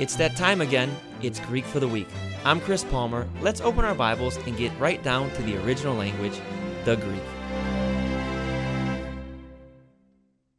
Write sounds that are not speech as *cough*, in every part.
It's that time again. It's Greek for the Week. I'm Chris Palmer. Let's open our Bibles and get right down to the original language, the Greek.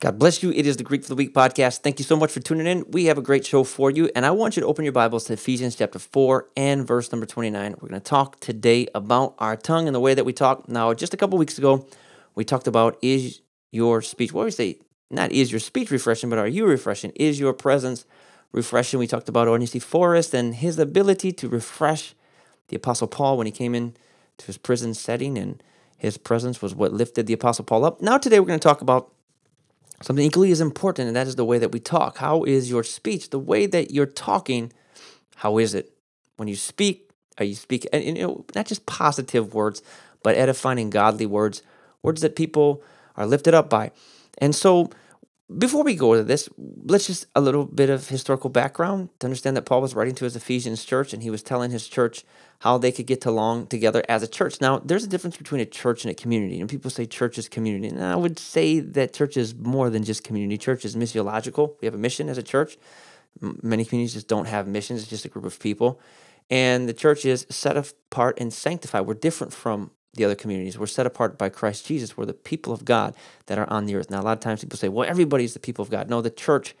God bless you. It is the Greek for the Week podcast. Thank you so much for tuning in. We have a great show for you, and I want you to open your Bibles to Ephesians chapter 4 and verse number 29. We're going to talk today about our tongue and the way that we talk. Now, just a couple weeks ago, we talked about is your speech, what do we say? Not is your speech refreshing, but are you refreshing? Is your presence refreshing. We talked about Onesiphorus and his ability to refresh the Apostle Paul when he came in to his prison setting, and his presence was what lifted the Apostle Paul up. Now, today we're going to talk about something equally as important, and that is the way that we talk. How is your speech? The way that you're talking, how is it? When you speak, are you speaking, and, you know, not just positive words, but edifying godly words, words that people are lifted up by. And so before we go to this, let's just a little bit of historical background to understand that Paul was writing to his Ephesians church and he was telling his church how they could get along together as a church. Now, there's a difference between a church and a community. And people say church is community. And I would say that church is more than just community. Church is missiological. We have a mission as a church. Many communities just don't have missions, it's just a group of people. And the church is set apart and sanctified. We're different from the other communities. We're set apart by Christ Jesus. We're the people of God that are on the earth. Now, a lot of times people say, well, everybody's the people of God. No, the church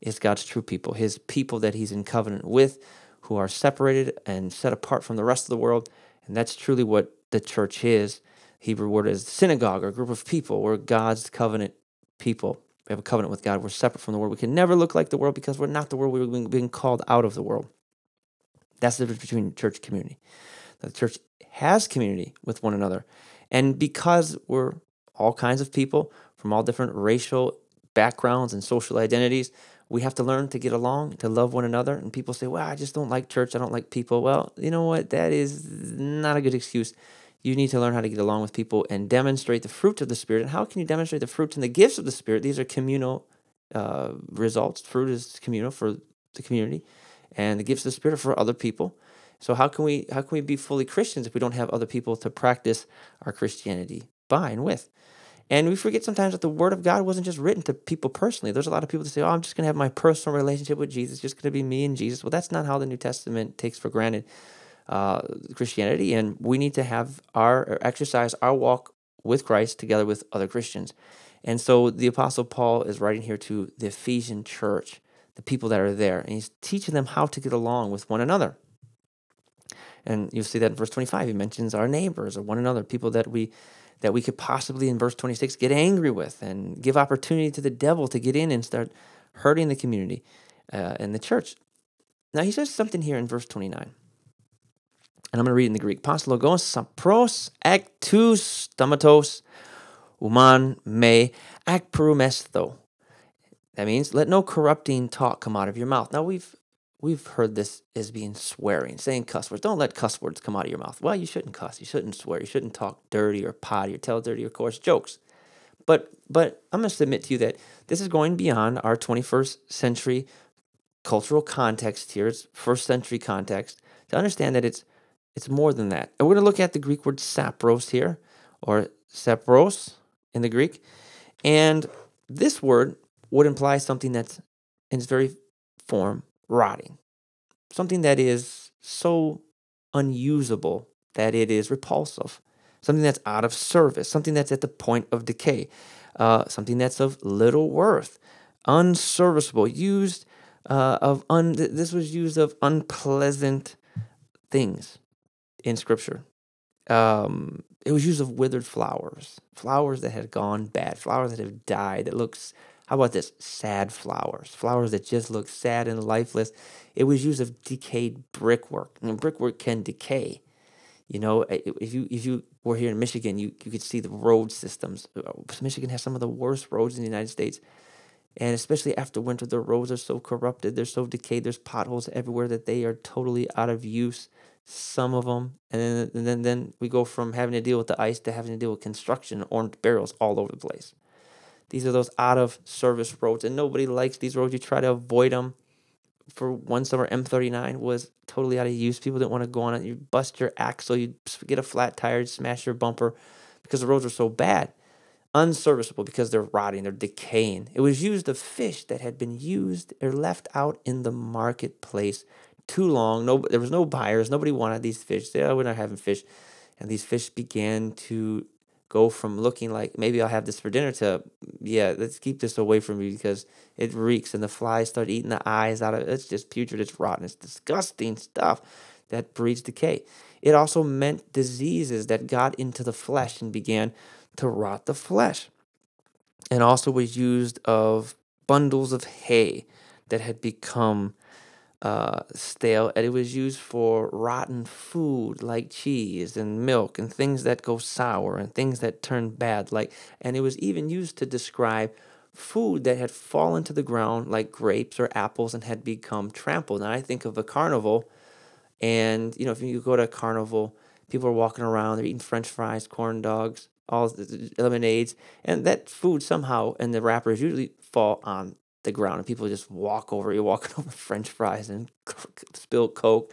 is God's true people, his people that he's in covenant with, who are separated and set apart from the rest of the world. And that's truly what the church is. Hebrew word is synagogue or group of people. We're God's covenant people. We have a covenant with God. We're separate from the world. We can never look like the world because we're not the world. We're being called out of the world. That's the difference between church and community. The church has community with one another. And because we're all kinds of people from all different racial backgrounds and social identities, we have to learn to get along, to love one another. And people say, well, I just don't like church. I don't like people. Well, you know what? That is not a good excuse. You need to learn how to get along with people and demonstrate the fruit of the Spirit. And how can you demonstrate the fruits and the gifts of the Spirit? These are communal uh, results. Fruit is communal for the community, and the gifts of the Spirit are for other people. So how can we how can we be fully Christians if we don't have other people to practice our Christianity by and with? And we forget sometimes that the Word of God wasn't just written to people personally. There's a lot of people that say, "Oh, I'm just going to have my personal relationship with Jesus, just going to be me and Jesus." Well, that's not how the New Testament takes for granted uh, Christianity, and we need to have our exercise our walk with Christ together with other Christians. And so the Apostle Paul is writing here to the Ephesian church, the people that are there, and he's teaching them how to get along with one another. And you'll see that in verse 25. He mentions our neighbors or one another, people that we that we could possibly in verse 26 get angry with and give opportunity to the devil to get in and start hurting the community uh, and the church. Now he says something here in verse 29. And I'm going to read in the Greek. Paslogos sapros actus stamatos uman me akperumestho. That means let no corrupting talk come out of your mouth. Now we've we've heard this as being swearing, saying cuss words. Don't let cuss words come out of your mouth. Well, you shouldn't cuss. You shouldn't swear. You shouldn't talk dirty or potty or tell dirty or coarse jokes. But but I'm going to submit to you that this is going beyond our 21st century cultural context here. It's first century context to understand that it's it's more than that. And we're going to look at the Greek word sapros here, or sapros in the Greek, and this word would imply something that's in its very form rotting. Something that is so unusable that it is repulsive. Something that's out of service. Something that's at the point of decay. Uh, something that's of little worth. Unserviceable. Used uh, of un. This was used of unpleasant things in Scripture. Um, it was used of withered flowers, flowers that had gone bad, flowers that have died, that looks how about this? Sad flowers, flowers that just look sad and lifeless. It was used of decayed brickwork. and brickwork can decay. You know, if you if you were here in Michigan, you, you could see the road systems. Uh, Michigan has some of the worst roads in the United States. And especially after winter, the roads are so corrupted, they're so decayed, there's potholes everywhere that they are totally out of use. Some of them, and then and then, then we go from having to deal with the ice to having to deal with construction, orange barrels all over the place. These are those out of service roads, and nobody likes these roads. You try to avoid them. For one summer, M39 was totally out of use. People didn't want to go on it. You bust your axle, you get a flat tire, you smash your bumper because the roads were so bad. unserviceable because they're rotting, they're decaying. It was used of fish that had been used or left out in the marketplace too long. No, there was no buyers. Nobody wanted these fish. They, oh, we're not having fish. And these fish began to go from looking like maybe I'll have this for dinner to yeah, let's keep this away from me because it reeks and the flies start eating the eyes out of it. It's just putrid, it's rotten, it's disgusting stuff that breeds decay. It also meant diseases that got into the flesh and began to rot the flesh. And also was used of bundles of hay that had become uh, stale, and it was used for rotten food like cheese and milk and things that go sour and things that turn bad. Like, and it was even used to describe food that had fallen to the ground like grapes or apples and had become trampled. And I think of a carnival, and you know, if you go to a carnival, people are walking around, they're eating French fries, corn dogs, all lemonades, and that food somehow and the wrappers usually fall on the ground and people just walk over you're walking *laughs* over french fries and spill coke.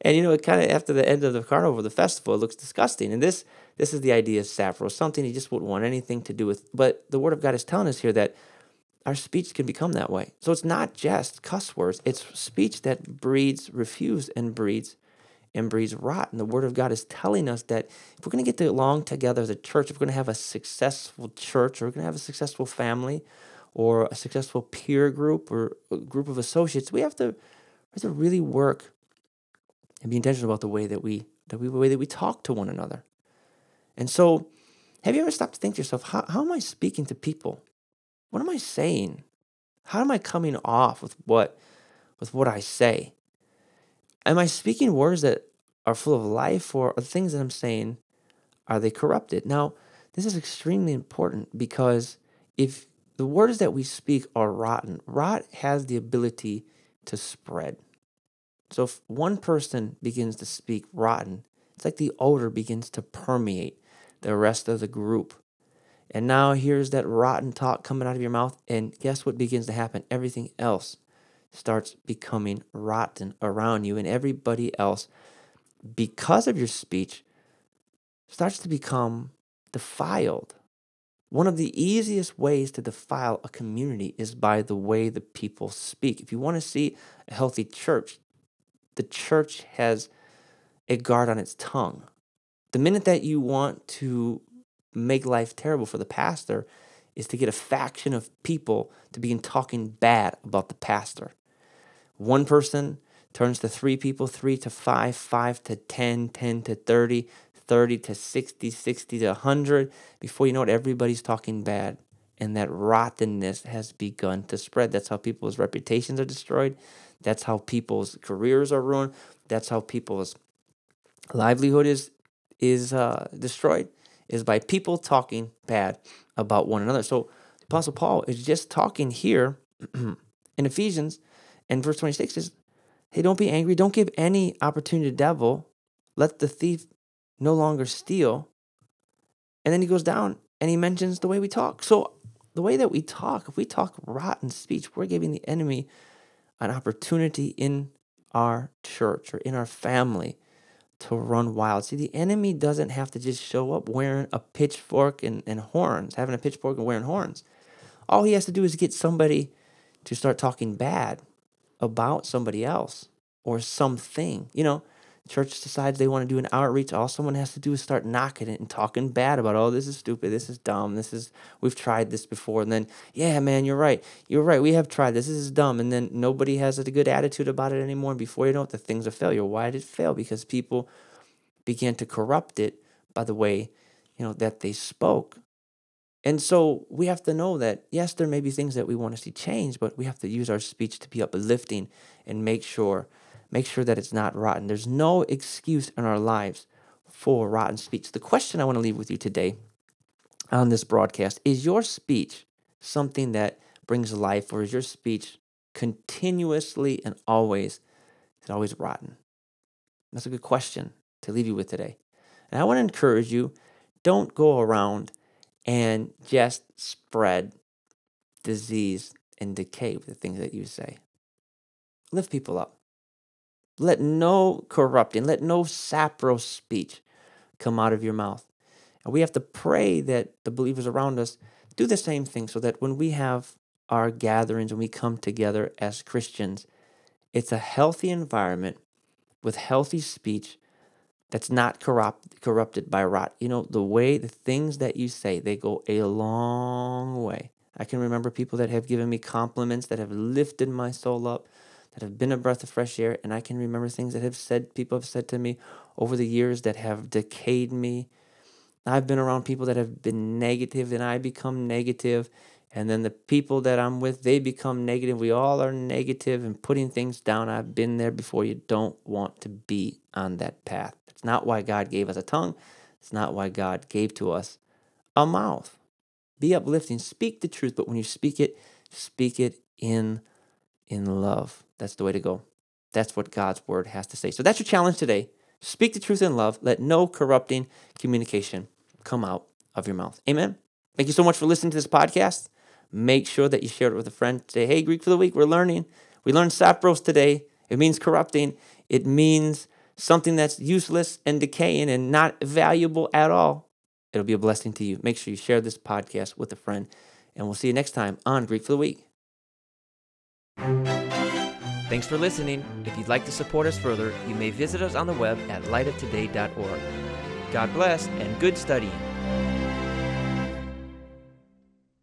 And you know it kind of after the end of the carnival the festival it looks disgusting. And this this is the idea of sapros something you just wouldn't want anything to do with but the word of god is telling us here that our speech can become that way. So it's not just cuss words it's speech that breeds refuse and breeds and breeds rot. And the word of god is telling us that if we're going to get along together as a church if we're going to have a successful church or we're going to have a successful family or a successful peer group or a group of associates, we have to we have to really work and be intentional about the way that we that the way that we talk to one another. And so, have you ever stopped to think to yourself, how, how am I speaking to people? What am I saying? How am I coming off with what with what I say? Am I speaking words that are full of life or the things that I'm saying are they corrupted? Now, this is extremely important because if the words that we speak are rotten. Rot has the ability to spread. So if one person begins to speak rotten, it's like the odor begins to permeate the rest of the group. And now here's that rotten talk coming out of your mouth. And guess what begins to happen? Everything else starts becoming rotten around you. And everybody else, because of your speech, starts to become defiled. One of the easiest ways to defile a community is by the way the people speak. If you want to see a healthy church, the church has a guard on its tongue. The minute that you want to make life terrible for the pastor is to get a faction of people to begin talking bad about the pastor. One person turns to three people, three to five, five to 10, 10 to 30, 30 to 60, 60 to 100. Before you know it, everybody's talking bad. And that rottenness has begun to spread. That's how people's reputations are destroyed. That's how people's careers are ruined. That's how people's livelihood is is uh, destroyed. Is by people talking bad about one another. So the Apostle Paul is just talking here *clears throat* in Ephesians, and verse twenty six is, "Hey, don't be angry. Don't give any opportunity to devil. Let the thief no longer steal. And then he goes down and he mentions the way we talk. So, the way that we talk, if we talk rotten speech, we're giving the enemy an opportunity in our church or in our family to run wild. See, the enemy doesn't have to just show up wearing a pitchfork and, and horns, having a pitchfork and wearing horns. All he has to do is get somebody to start talking bad about somebody else or something. You know, church decides they want to do an outreach, all someone has to do is start knocking it and talking bad about, oh, this is stupid, this is dumb, this is, we've tried this before. And then, yeah, man, you're right, you're right, we have tried this, this is dumb. And then nobody has a good attitude about it anymore. And before you know it, the thing's a failure. Why did it fail? Because people began to corrupt it by the way, you know, that they spoke. And so we have to know that, yes, there may be things that we want to see change, but we have to use our speech to be uplifting and make sure make sure that it's not rotten. There's no excuse in our lives for rotten speech. The question I want to leave with you today on this broadcast is your speech something that brings life, or is your speech continuously and always is always rotten? That's a good question to leave you with today. And I want to encourage you don't go around and just spread disease and decay with the things that you say. Lift people up. Let no corrupting, let no sappro speech come out of your mouth. And we have to pray that the believers around us do the same thing so that when we have our gatherings and we come together as Christians, it's a healthy environment with healthy speech that's not corrupt, corrupted by rot. You know, the way, the things that you say, they go a long way. I can remember people that have given me compliments that have lifted my soul up, that have been a breath of fresh air. And I can remember things that have said, people have said to me over the years that have decayed me. I've been around people that have been negative and I become negative and then the people that I'm with, they become negative. We all are negative and putting things down. I've been there before. You don't want to be on that path. It's not why God gave us a tongue. It's not why God gave to us a mouth. Be uplifting. Speak the truth, but when you speak it, speak it in in love. That's the way to go. That's what God's word has to say. So that's your challenge today. Speak the truth in love. Let no corrupting communication come out of your mouth. Amen. Thank you so much for listening to this podcast. Make sure that you share it with a friend. Say, hey, Greek for the week, we're learning. We learned sapros today. It means corrupting. It means something that's useless and decaying and not valuable at all. It'll be a blessing to you. Make sure you share this podcast with a friend. And we'll see you next time on Greek for the Week. Thanks for listening. If you'd like to support us further, you may visit us on the web at lightoftoday.org. God bless and good studying.